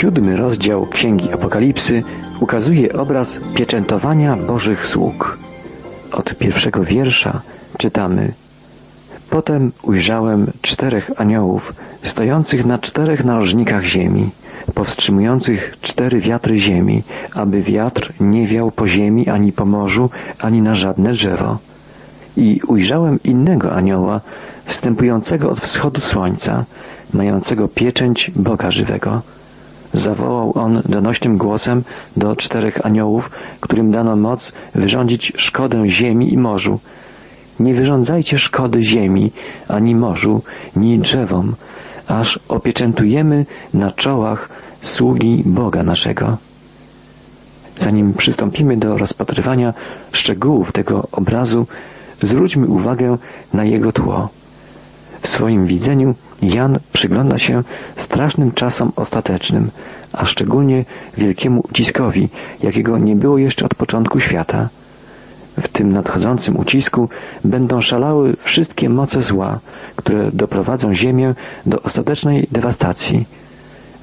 Siódmy rozdział Księgi Apokalipsy ukazuje obraz pieczętowania Bożych sług. Od pierwszego wiersza czytamy Potem ujrzałem czterech aniołów stojących na czterech narożnikach ziemi, powstrzymujących cztery wiatry ziemi, aby wiatr nie wiał po ziemi ani po morzu, ani na żadne drzewo. I ujrzałem innego anioła, wstępującego od wschodu słońca, mającego pieczęć Boga żywego zawołał on donośnym głosem do czterech aniołów, którym dano moc wyrządzić szkodę ziemi i morzu. Nie wyrządzajcie szkody ziemi, ani morzu, ni drzewom, aż opieczętujemy na czołach sługi Boga naszego. Zanim przystąpimy do rozpatrywania szczegółów tego obrazu, zwróćmy uwagę na jego tło. W swoim widzeniu Jan przygląda się strasznym czasom ostatecznym, a szczególnie wielkiemu uciskowi, jakiego nie było jeszcze od początku świata. W tym nadchodzącym ucisku będą szalały wszystkie moce zła, które doprowadzą Ziemię do ostatecznej dewastacji.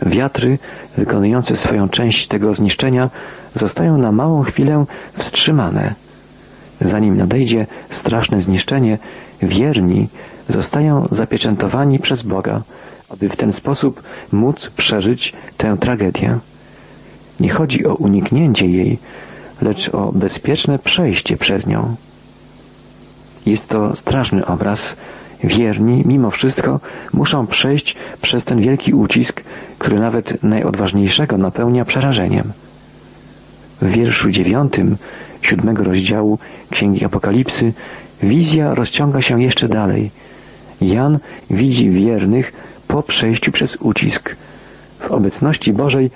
Wiatry, wykonujące swoją część tego zniszczenia, zostają na małą chwilę wstrzymane. Zanim nadejdzie straszne zniszczenie, wierni zostają zapieczętowani przez Boga, aby w ten sposób móc przeżyć tę tragedię. Nie chodzi o uniknięcie jej, lecz o bezpieczne przejście przez nią. Jest to straszny obraz. Wierni, mimo wszystko, muszą przejść przez ten wielki ucisk, który nawet najodważniejszego napełnia przerażeniem. W wierszu dziewiątym siódmego rozdziału Księgi Apokalipsy wizja rozciąga się jeszcze dalej. Jan widzi wiernych po przejściu przez ucisk. W obecności Bożej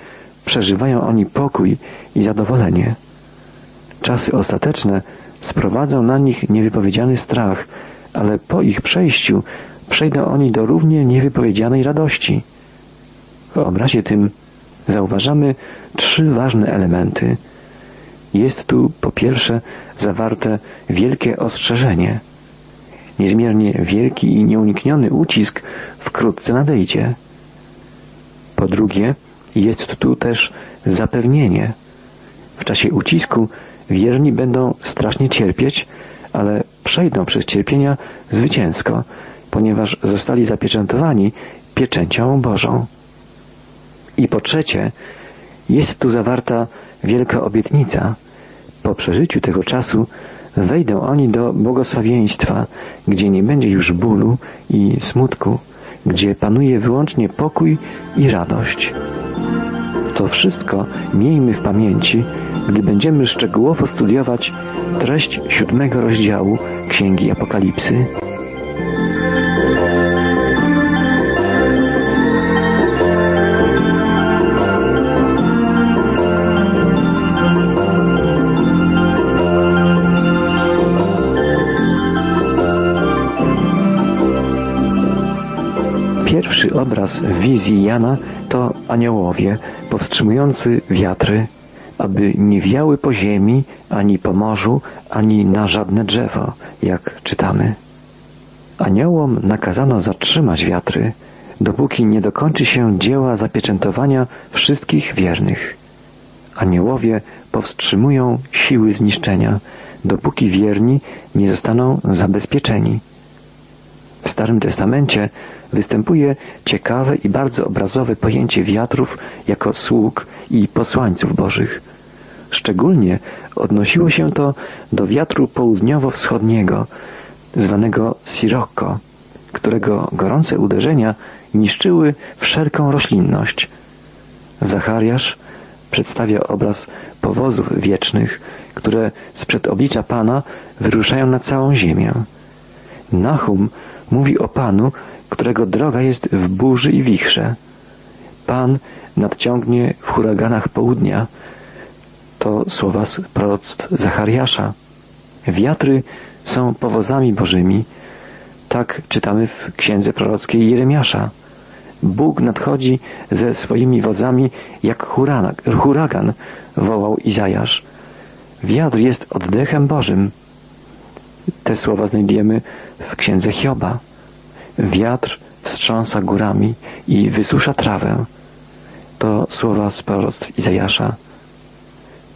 przeżywają oni pokój i zadowolenie. Czasy ostateczne sprowadzą na nich niewypowiedziany strach, ale po ich przejściu przejdą oni do równie niewypowiedzianej radości. W obrazie tym zauważamy trzy ważne elementy. Jest tu po pierwsze zawarte wielkie ostrzeżenie. Niezmiernie wielki i nieunikniony ucisk wkrótce nadejdzie. Po drugie, jest tu też zapewnienie. W czasie ucisku wierni będą strasznie cierpieć, ale przejdą przez cierpienia zwycięsko, ponieważ zostali zapieczętowani pieczęcią Bożą. I po trzecie, jest tu zawarta wielka obietnica. Po przeżyciu tego czasu wejdą oni do błogosławieństwa, gdzie nie będzie już bólu i smutku, gdzie panuje wyłącznie pokój i radość. To wszystko miejmy w pamięci, gdy będziemy szczegółowo studiować treść siódmego rozdziału Księgi Apokalipsy. Wizji Jana to aniołowie powstrzymujący wiatry, aby nie wiały po ziemi, ani po morzu, ani na żadne drzewo, jak czytamy. Aniołom nakazano zatrzymać wiatry, dopóki nie dokończy się dzieła zapieczętowania wszystkich wiernych. Aniołowie powstrzymują siły zniszczenia, dopóki wierni nie zostaną zabezpieczeni. W Starym Testamencie występuje ciekawe i bardzo obrazowe pojęcie wiatrów jako sług i posłańców bożych. Szczególnie odnosiło się to do wiatru południowo-wschodniego, zwanego Sirocco, którego gorące uderzenia niszczyły wszelką roślinność. Zachariasz przedstawia obraz powozów wiecznych, które sprzed oblicza Pana wyruszają na całą ziemię. Nahum mówi o Panu, którego droga jest w burzy i wichrze. Pan nadciągnie w huraganach południa. To słowa z proroctw Zachariasza. Wiatry są powozami bożymi. Tak czytamy w księdze prorockiej Jeremiasza. Bóg nadchodzi ze swoimi wozami jak huragan, wołał Izajasz. Wiatr jest oddechem Bożym. Te słowa znajdziemy w księdze Hioba. Wiatr wstrząsa górami i wysusza trawę. To słowa z proroctw Izajasza.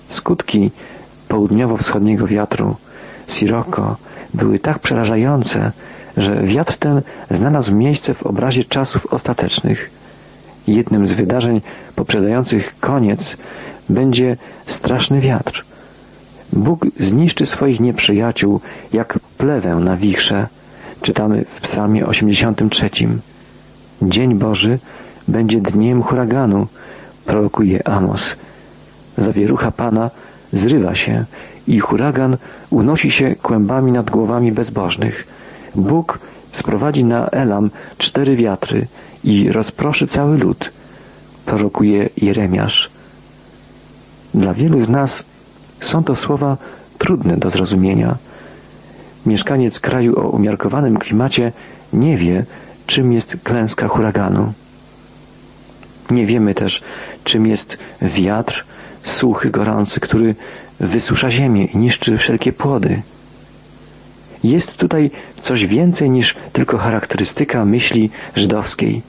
Skutki południowo-wschodniego wiatru Sirocco były tak przerażające, że wiatr ten znalazł miejsce w obrazie czasów ostatecznych. Jednym z wydarzeń poprzedzających koniec będzie straszny wiatr. Bóg zniszczy swoich nieprzyjaciół jak plewę na wichrze. Czytamy w psalmie 83. Dzień Boży będzie dniem huraganu, prorokuje Amos. Zawierucha Pana zrywa się i huragan unosi się kłębami nad głowami bezbożnych. Bóg sprowadzi na Elam cztery wiatry i rozproszy cały lud, prorokuje Jeremiasz. Dla wielu z nas są to słowa trudne do zrozumienia. Mieszkaniec kraju o umiarkowanym klimacie nie wie, czym jest klęska huraganu. Nie wiemy też, czym jest wiatr suchy, gorący, który wysusza ziemię i niszczy wszelkie płody. Jest tutaj coś więcej niż tylko charakterystyka myśli żydowskiej.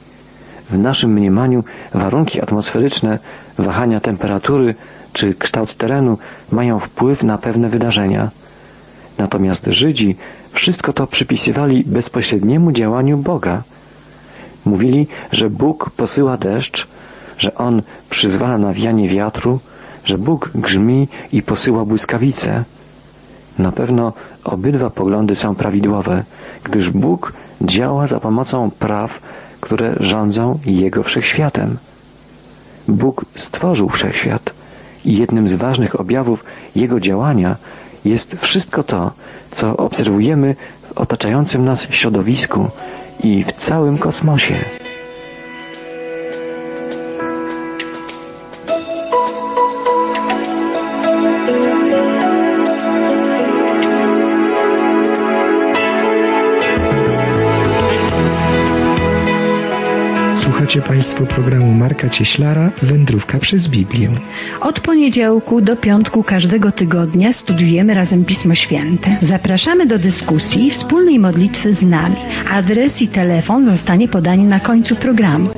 W naszym mniemaniu warunki atmosferyczne, wahania temperatury czy kształt terenu mają wpływ na pewne wydarzenia. Natomiast Żydzi wszystko to przypisywali bezpośredniemu działaniu Boga. Mówili, że Bóg posyła deszcz, że On przyzwala na wianie wiatru, że Bóg grzmi i posyła błyskawice. Na pewno obydwa poglądy są prawidłowe, gdyż Bóg działa za pomocą praw, które rządzą Jego wszechświatem. Bóg stworzył wszechświat i jednym z ważnych objawów Jego działania jest wszystko to, co obserwujemy w otaczającym nas środowisku i w całym kosmosie. Słuchacie Państwo programu Marka Cieślara Wędrówka przez Biblię. Od poniedziałku do piątku każdego tygodnia studiujemy razem Pismo Święte. Zapraszamy do dyskusji i wspólnej modlitwy z nami. Adres i telefon zostanie podany na końcu programu.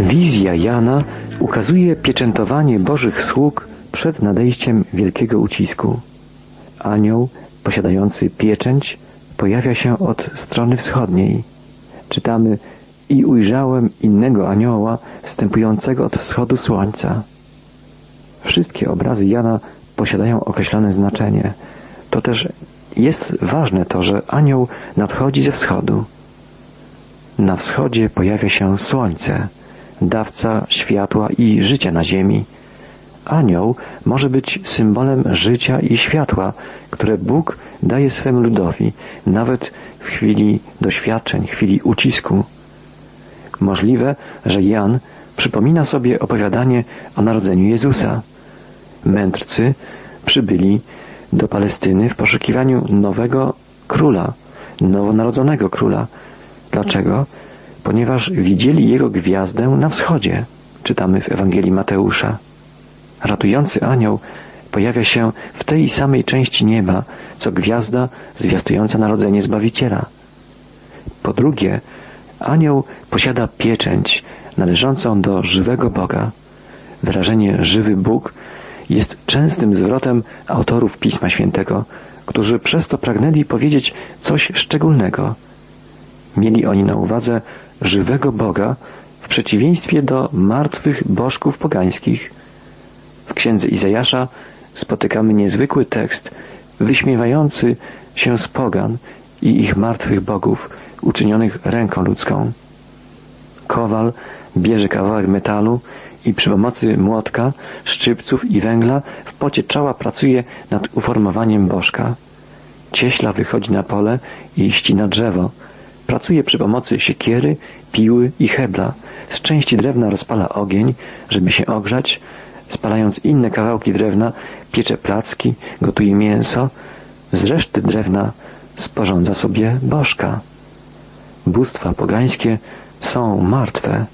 Wizja Jana ukazuje pieczętowanie Bożych sług przed nadejściem wielkiego ucisku. Anioł posiadający pieczęć pojawia się od strony wschodniej. Czytamy i ujrzałem innego anioła wstępującego od wschodu słońca. Wszystkie obrazy Jana posiadają określone znaczenie. To też jest ważne to, że anioł nadchodzi ze wschodu. Na wschodzie pojawia się słońce, dawca światła i życia na ziemi, Anioł może być symbolem życia i światła, które Bóg daje swemu ludowi, nawet w chwili doświadczeń, chwili ucisku. Możliwe, że Jan przypomina sobie opowiadanie o narodzeniu Jezusa. Mędrcy przybyli do Palestyny w poszukiwaniu nowego króla, nowonarodzonego króla. Dlaczego? Ponieważ widzieli jego gwiazdę na wschodzie. Czytamy w Ewangelii Mateusza. Ratujący anioł pojawia się w tej samej części nieba, co gwiazda zwiastująca narodzenie Zbawiciela. Po drugie, anioł posiada pieczęć należącą do żywego Boga. Wyrażenie żywy Bóg jest częstym zwrotem autorów Pisma Świętego, którzy przez to pragnęli powiedzieć coś szczególnego. Mieli oni na uwadze żywego Boga w przeciwieństwie do martwych bożków pogańskich – księdze Izajasza spotykamy niezwykły tekst wyśmiewający się z pogan i ich martwych bogów uczynionych ręką ludzką. Kowal bierze kawałek metalu i przy pomocy młotka, szczypców i węgla w pocie czoła pracuje nad uformowaniem bożka. Cieśla wychodzi na pole i ścina drzewo. Pracuje przy pomocy siekiery, piły i hebla. Z części drewna rozpala ogień, żeby się ogrzać, Spalając inne kawałki drewna, piecze placki, gotuje mięso, z reszty drewna sporządza sobie bożka. Bóstwa pogańskie są martwe,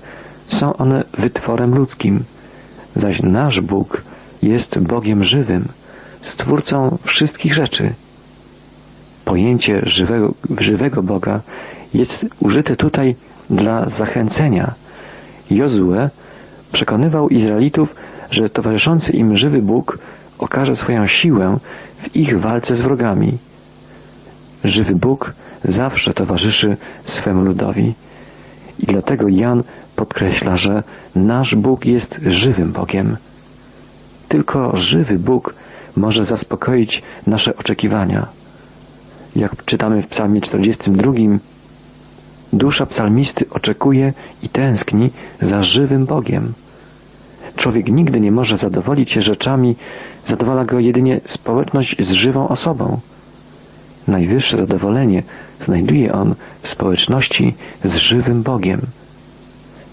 są one wytworem ludzkim, zaś nasz Bóg jest Bogiem żywym, Stwórcą wszystkich rzeczy. Pojęcie żywego, żywego Boga jest użyte tutaj dla zachęcenia. Jozue przekonywał Izraelitów, że towarzyszący im żywy Bóg okaże swoją siłę w ich walce z wrogami. Żywy Bóg zawsze towarzyszy swemu ludowi. I dlatego Jan podkreśla, że nasz Bóg jest żywym Bogiem. Tylko żywy Bóg może zaspokoić nasze oczekiwania. Jak czytamy w Psalmie 42, dusza psalmisty oczekuje i tęskni za żywym Bogiem. Człowiek nigdy nie może zadowolić się rzeczami, zadowala go jedynie społeczność z żywą osobą. Najwyższe zadowolenie znajduje on w społeczności z żywym Bogiem.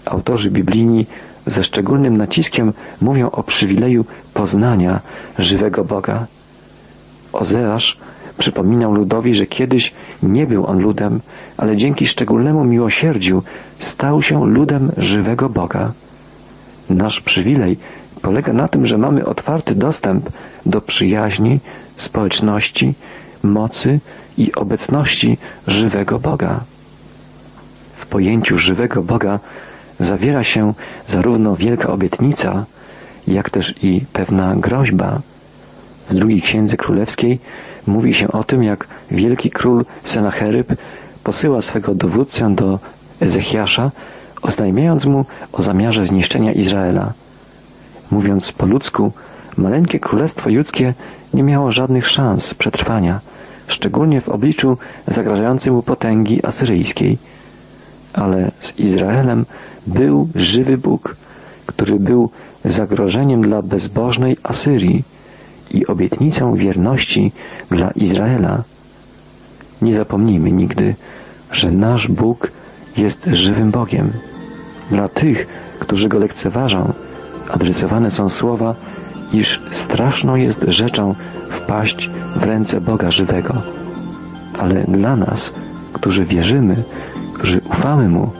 Autorzy biblijni ze szczególnym naciskiem mówią o przywileju poznania żywego Boga. Ozeasz przypominał ludowi, że kiedyś nie był on ludem, ale dzięki szczególnemu miłosierdziu stał się ludem żywego Boga. Nasz przywilej polega na tym, że mamy otwarty dostęp do przyjaźni, społeczności, mocy i obecności żywego Boga. W pojęciu żywego Boga zawiera się zarówno wielka obietnica, jak też i pewna groźba. W drugiej księdze królewskiej mówi się o tym, jak wielki król Senacheryb posyła swego dowódcę do Ezechiasza, oznajmiając mu o zamiarze zniszczenia Izraela. Mówiąc po ludzku, maleńkie królestwo judzkie nie miało żadnych szans przetrwania, szczególnie w obliczu zagrażającej mu potęgi asyryjskiej. Ale z Izraelem był żywy Bóg, który był zagrożeniem dla bezbożnej Asyrii i obietnicą wierności dla Izraela. Nie zapomnijmy nigdy, że nasz Bóg jest żywym Bogiem. Dla tych, którzy go lekceważą, adresowane są słowa, iż straszną jest rzeczą wpaść w ręce Boga żywego. Ale dla nas, którzy wierzymy, którzy ufamy Mu,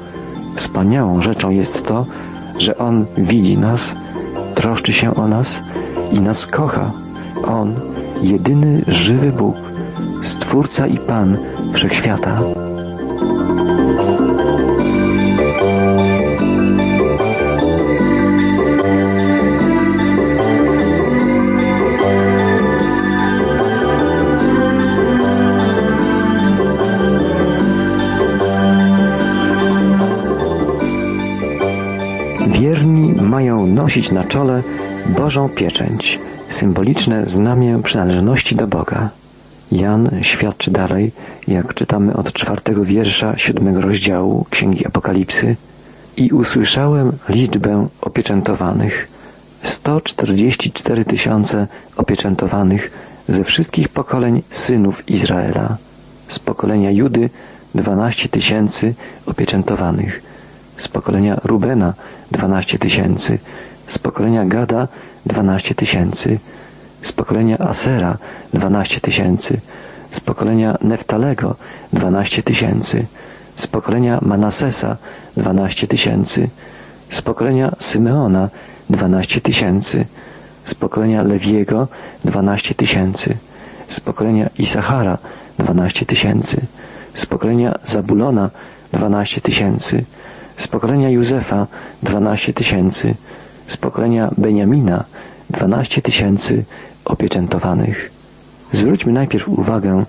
wspaniałą rzeczą jest to, że On widzi nas, troszczy się o nas i nas kocha. On, jedyny żywy Bóg, Stwórca i Pan Wszechświata. Na czole Bożą pieczęć, symboliczne znamię przynależności do Boga. Jan świadczy dalej, jak czytamy od czwartego wiersza siódmego rozdziału Księgi Apokalipsy i usłyszałem liczbę opieczętowanych. 144 tysiące opieczętowanych ze wszystkich pokoleń synów Izraela. Z pokolenia Judy 12 tysięcy opieczętowanych. Z pokolenia Rubena 12 tysięcy z pokolenia Gada 12 tysięcy, z pokolenia Asera 12 tysięcy, z pokolenia Neftalego 12 tysięcy, z pokolenia Manasesa 12 tysięcy, z pokolenia Symeona 12 tysięcy, z pokolenia Lewiego 12 tysięcy, z pokolenia Isachara 12 tysięcy, z pokolenia Zabulona 12 tysięcy, z pokolenia Józefa 12 tysięcy, z pokolenia Beniamina 12 tysięcy opieczętowanych. Zwróćmy najpierw uwagę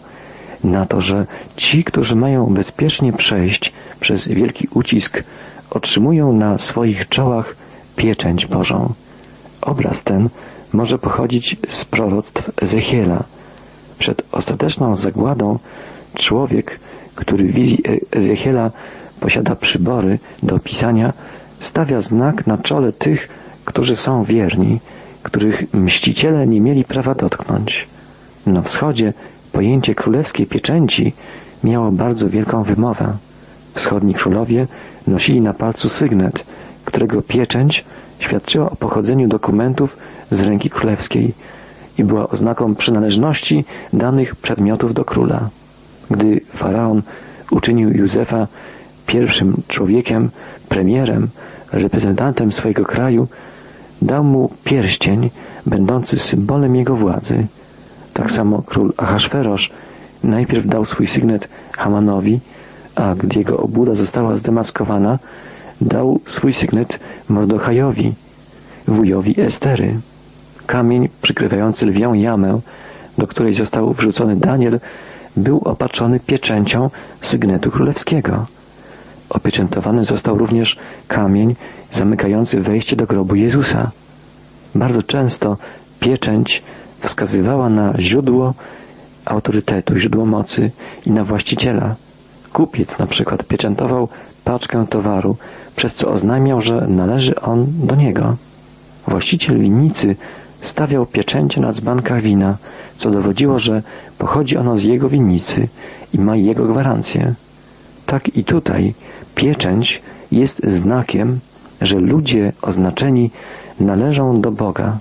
na to, że ci, którzy mają bezpiecznie przejść przez wielki ucisk, otrzymują na swoich czołach pieczęć Bożą. Obraz ten może pochodzić z proroctw Ezechiela. Przed ostateczną zagładą człowiek, który w wizji Ezechiela posiada przybory do pisania, stawia znak na czole tych, którzy są wierni, których mściciele nie mieli prawa dotknąć. Na wschodzie pojęcie królewskiej pieczęci miało bardzo wielką wymowę. Wschodni królowie nosili na palcu sygnet, którego pieczęć świadczyła o pochodzeniu dokumentów z ręki królewskiej i była oznaką przynależności danych przedmiotów do króla. Gdy faraon uczynił Józefa pierwszym człowiekiem, premierem, reprezentantem swojego kraju, dał mu pierścień będący symbolem jego władzy. Tak samo król Ahasferosz najpierw dał swój sygnet Hamanowi, a gdy jego obłuda została zdemaskowana, dał swój sygnet Mordochajowi, wujowi Estery. Kamień przykrywający lwią jamę, do której został wrzucony Daniel, był opatrzony pieczęcią sygnetu królewskiego. Opieczętowany został również kamień zamykający wejście do grobu Jezusa. Bardzo często pieczęć wskazywała na źródło autorytetu, źródło mocy i na właściciela. Kupiec na przykład pieczętował paczkę towaru, przez co oznajmiał, że należy on do niego. Właściciel winnicy stawiał pieczęcie na dzbankach wina, co dowodziło, że pochodzi ono z jego winnicy i ma jego gwarancję. Tak i tutaj pieczęć jest znakiem, że ludzie oznaczeni należą do Boga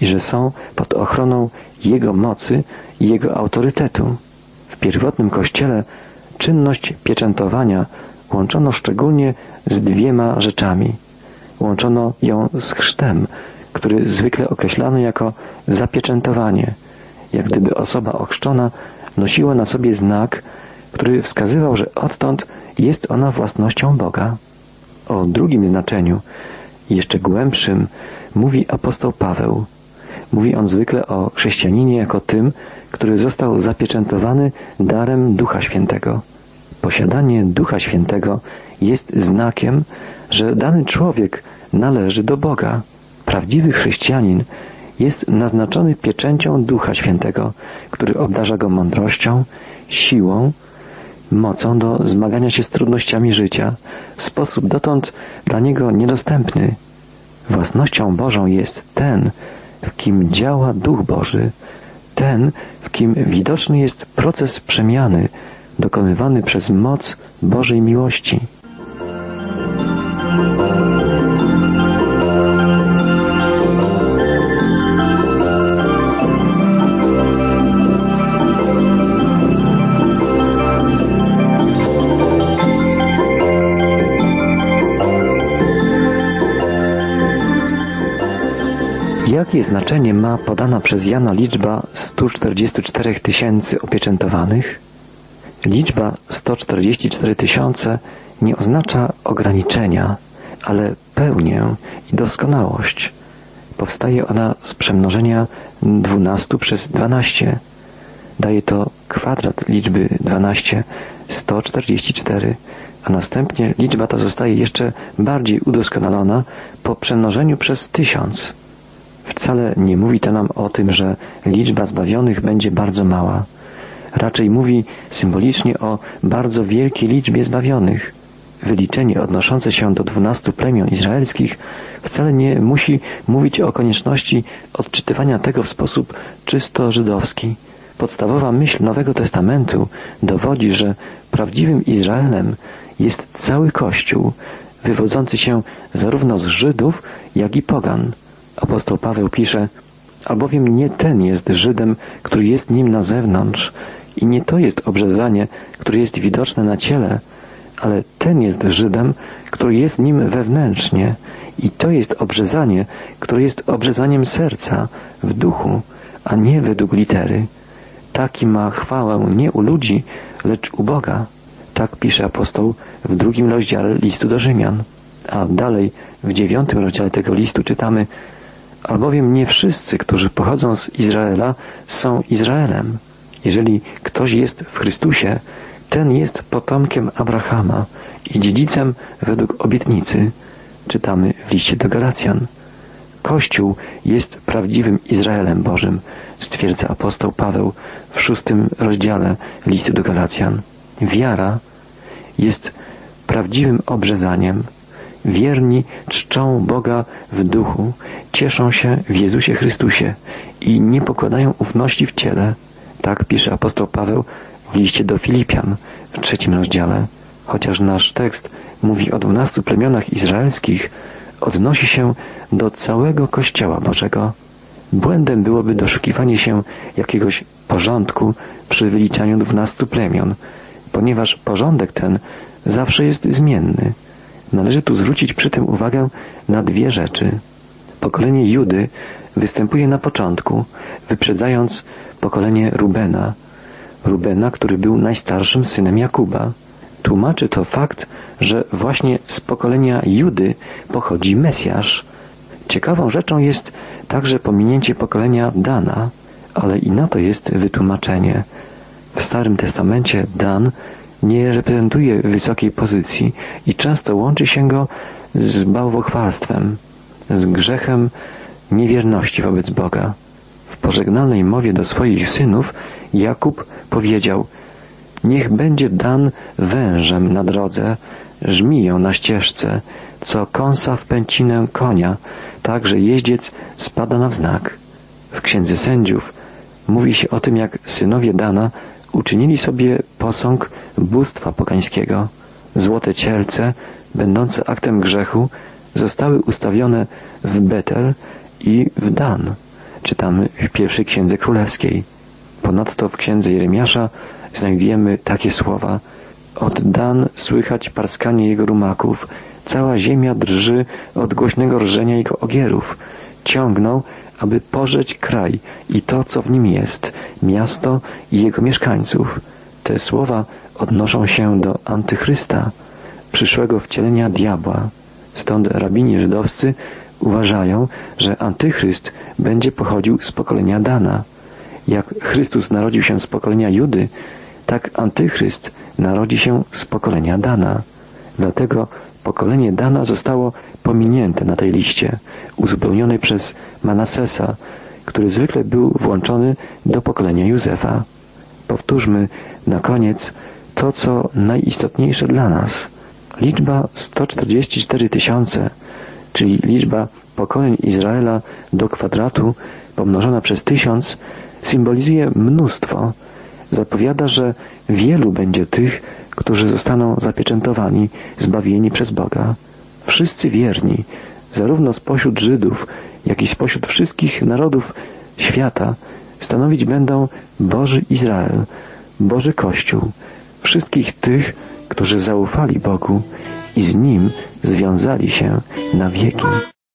i że są pod ochroną Jego mocy i Jego autorytetu. W pierwotnym Kościele czynność pieczętowania łączono szczególnie z dwiema rzeczami. Łączono ją z chrztem, który zwykle określano jako zapieczętowanie, jak gdyby osoba ochrzczona nosiła na sobie znak, który wskazywał, że odtąd jest ona własnością Boga. O drugim znaczeniu, jeszcze głębszym, mówi apostoł Paweł. Mówi on zwykle o chrześcijaninie jako tym, który został zapieczętowany darem Ducha Świętego. Posiadanie Ducha Świętego jest znakiem, że dany człowiek należy do Boga. Prawdziwy chrześcijanin jest naznaczony pieczęcią Ducha Świętego, który obdarza go mądrością, siłą, mocą do zmagania się z trudnościami życia w sposób dotąd dla niego niedostępny. Własnością Bożą jest ten, w kim działa Duch Boży, ten, w kim widoczny jest proces przemiany dokonywany przez moc Bożej miłości. Jakie znaczenie ma podana przez Jana liczba 144 tysięcy opieczętowanych? Liczba 144 tysiące nie oznacza ograniczenia, ale pełnię i doskonałość. Powstaje ona z przemnożenia 12 przez 12. Daje to kwadrat liczby 12, 144, a następnie liczba ta zostaje jeszcze bardziej udoskonalona po przemnożeniu przez tysiąc. Wcale nie mówi to nam o tym, że liczba zbawionych będzie bardzo mała. Raczej mówi symbolicznie o bardzo wielkiej liczbie zbawionych. Wyliczenie odnoszące się do dwunastu plemion izraelskich wcale nie musi mówić o konieczności odczytywania tego w sposób czysto żydowski. Podstawowa myśl Nowego Testamentu dowodzi, że prawdziwym Izraelem jest cały Kościół, wywodzący się zarówno z Żydów, jak i pogan. Apostoł Paweł pisze, albowiem nie ten jest Żydem, który jest nim na zewnątrz i nie to jest obrzezanie, które jest widoczne na ciele, ale ten jest Żydem, który jest nim wewnętrznie i to jest obrzezanie, które jest obrzezaniem serca, w duchu, a nie według litery. Taki ma chwałę nie u ludzi, lecz u Boga. Tak pisze apostoł w drugim rozdziale listu do Rzymian. A dalej w dziewiątym rozdziale tego listu czytamy albowiem nie wszyscy, którzy pochodzą z Izraela, są Izraelem. Jeżeli ktoś jest w Chrystusie, ten jest potomkiem Abrahama i dziedzicem według obietnicy. Czytamy w liście do Galacjan. Kościół jest prawdziwym Izraelem Bożym, stwierdza apostoł Paweł w szóstym rozdziale listu do Galacjan. Wiara jest prawdziwym obrzezaniem, Wierni czczą Boga w duchu, cieszą się w Jezusie Chrystusie i nie pokładają ufności w ciele. Tak pisze apostoł Paweł w liście do Filipian w trzecim rozdziale. Chociaż nasz tekst mówi o dwunastu plemionach izraelskich, odnosi się do całego Kościoła Bożego. Błędem byłoby doszukiwanie się jakiegoś porządku przy wyliczaniu dwunastu plemion, ponieważ porządek ten zawsze jest zmienny. Należy tu zwrócić przy tym uwagę na dwie rzeczy. Pokolenie Judy występuje na początku, wyprzedzając pokolenie Rubena. Rubena, który był najstarszym synem Jakuba. Tłumaczy to fakt, że właśnie z pokolenia Judy pochodzi Mesjasz. Ciekawą rzeczą jest także pominięcie pokolenia Dana, ale i na to jest wytłumaczenie. W Starym Testamencie Dan nie reprezentuje wysokiej pozycji i często łączy się go z bałwochwalstwem, z grzechem niewierności wobec Boga. W pożegnalnej mowie do swoich synów Jakub powiedział Niech będzie Dan wężem na drodze, żmiją na ścieżce, co kąsa w pęcinę konia, tak że jeździec spada na wznak. W Księdze Sędziów mówi się o tym, jak synowie Dana uczynili sobie posąg bóstwa pogańskiego. Złote cielce, będące aktem grzechu, zostały ustawione w Betel i w Dan. Czytamy w pierwszej Księdze Królewskiej. Ponadto w Księdze Jeremiasza znajdujemy takie słowa Od Dan słychać parskanie jego rumaków, cała ziemia drży od głośnego rżenia jego ogierów. Ciągną, aby pożeć kraj i to, co w nim jest, miasto i jego mieszkańców. Te słowa odnoszą się do antychrysta, przyszłego wcielenia diabła. Stąd rabini żydowscy uważają, że antychryst będzie pochodził z pokolenia Dana. Jak Chrystus narodził się z pokolenia Judy, tak antychryst narodzi się z pokolenia Dana. Dlatego pokolenie Dana zostało pominięte na tej liście, uzupełnionej przez Manasesa, który zwykle był włączony do pokolenia Józefa. Powtórzmy na koniec to, co najistotniejsze dla nas. Liczba 144 tysiące, czyli liczba pokoleń Izraela do kwadratu pomnożona przez tysiąc, symbolizuje mnóstwo. Zapowiada, że wielu będzie tych, którzy zostaną zapieczętowani, zbawieni przez Boga. Wszyscy wierni, zarówno spośród Żydów, jak i spośród wszystkich narodów świata, stanowić będą Boży Izrael, Boży Kościół, wszystkich tych, którzy zaufali Bogu i z Nim związali się na wieki.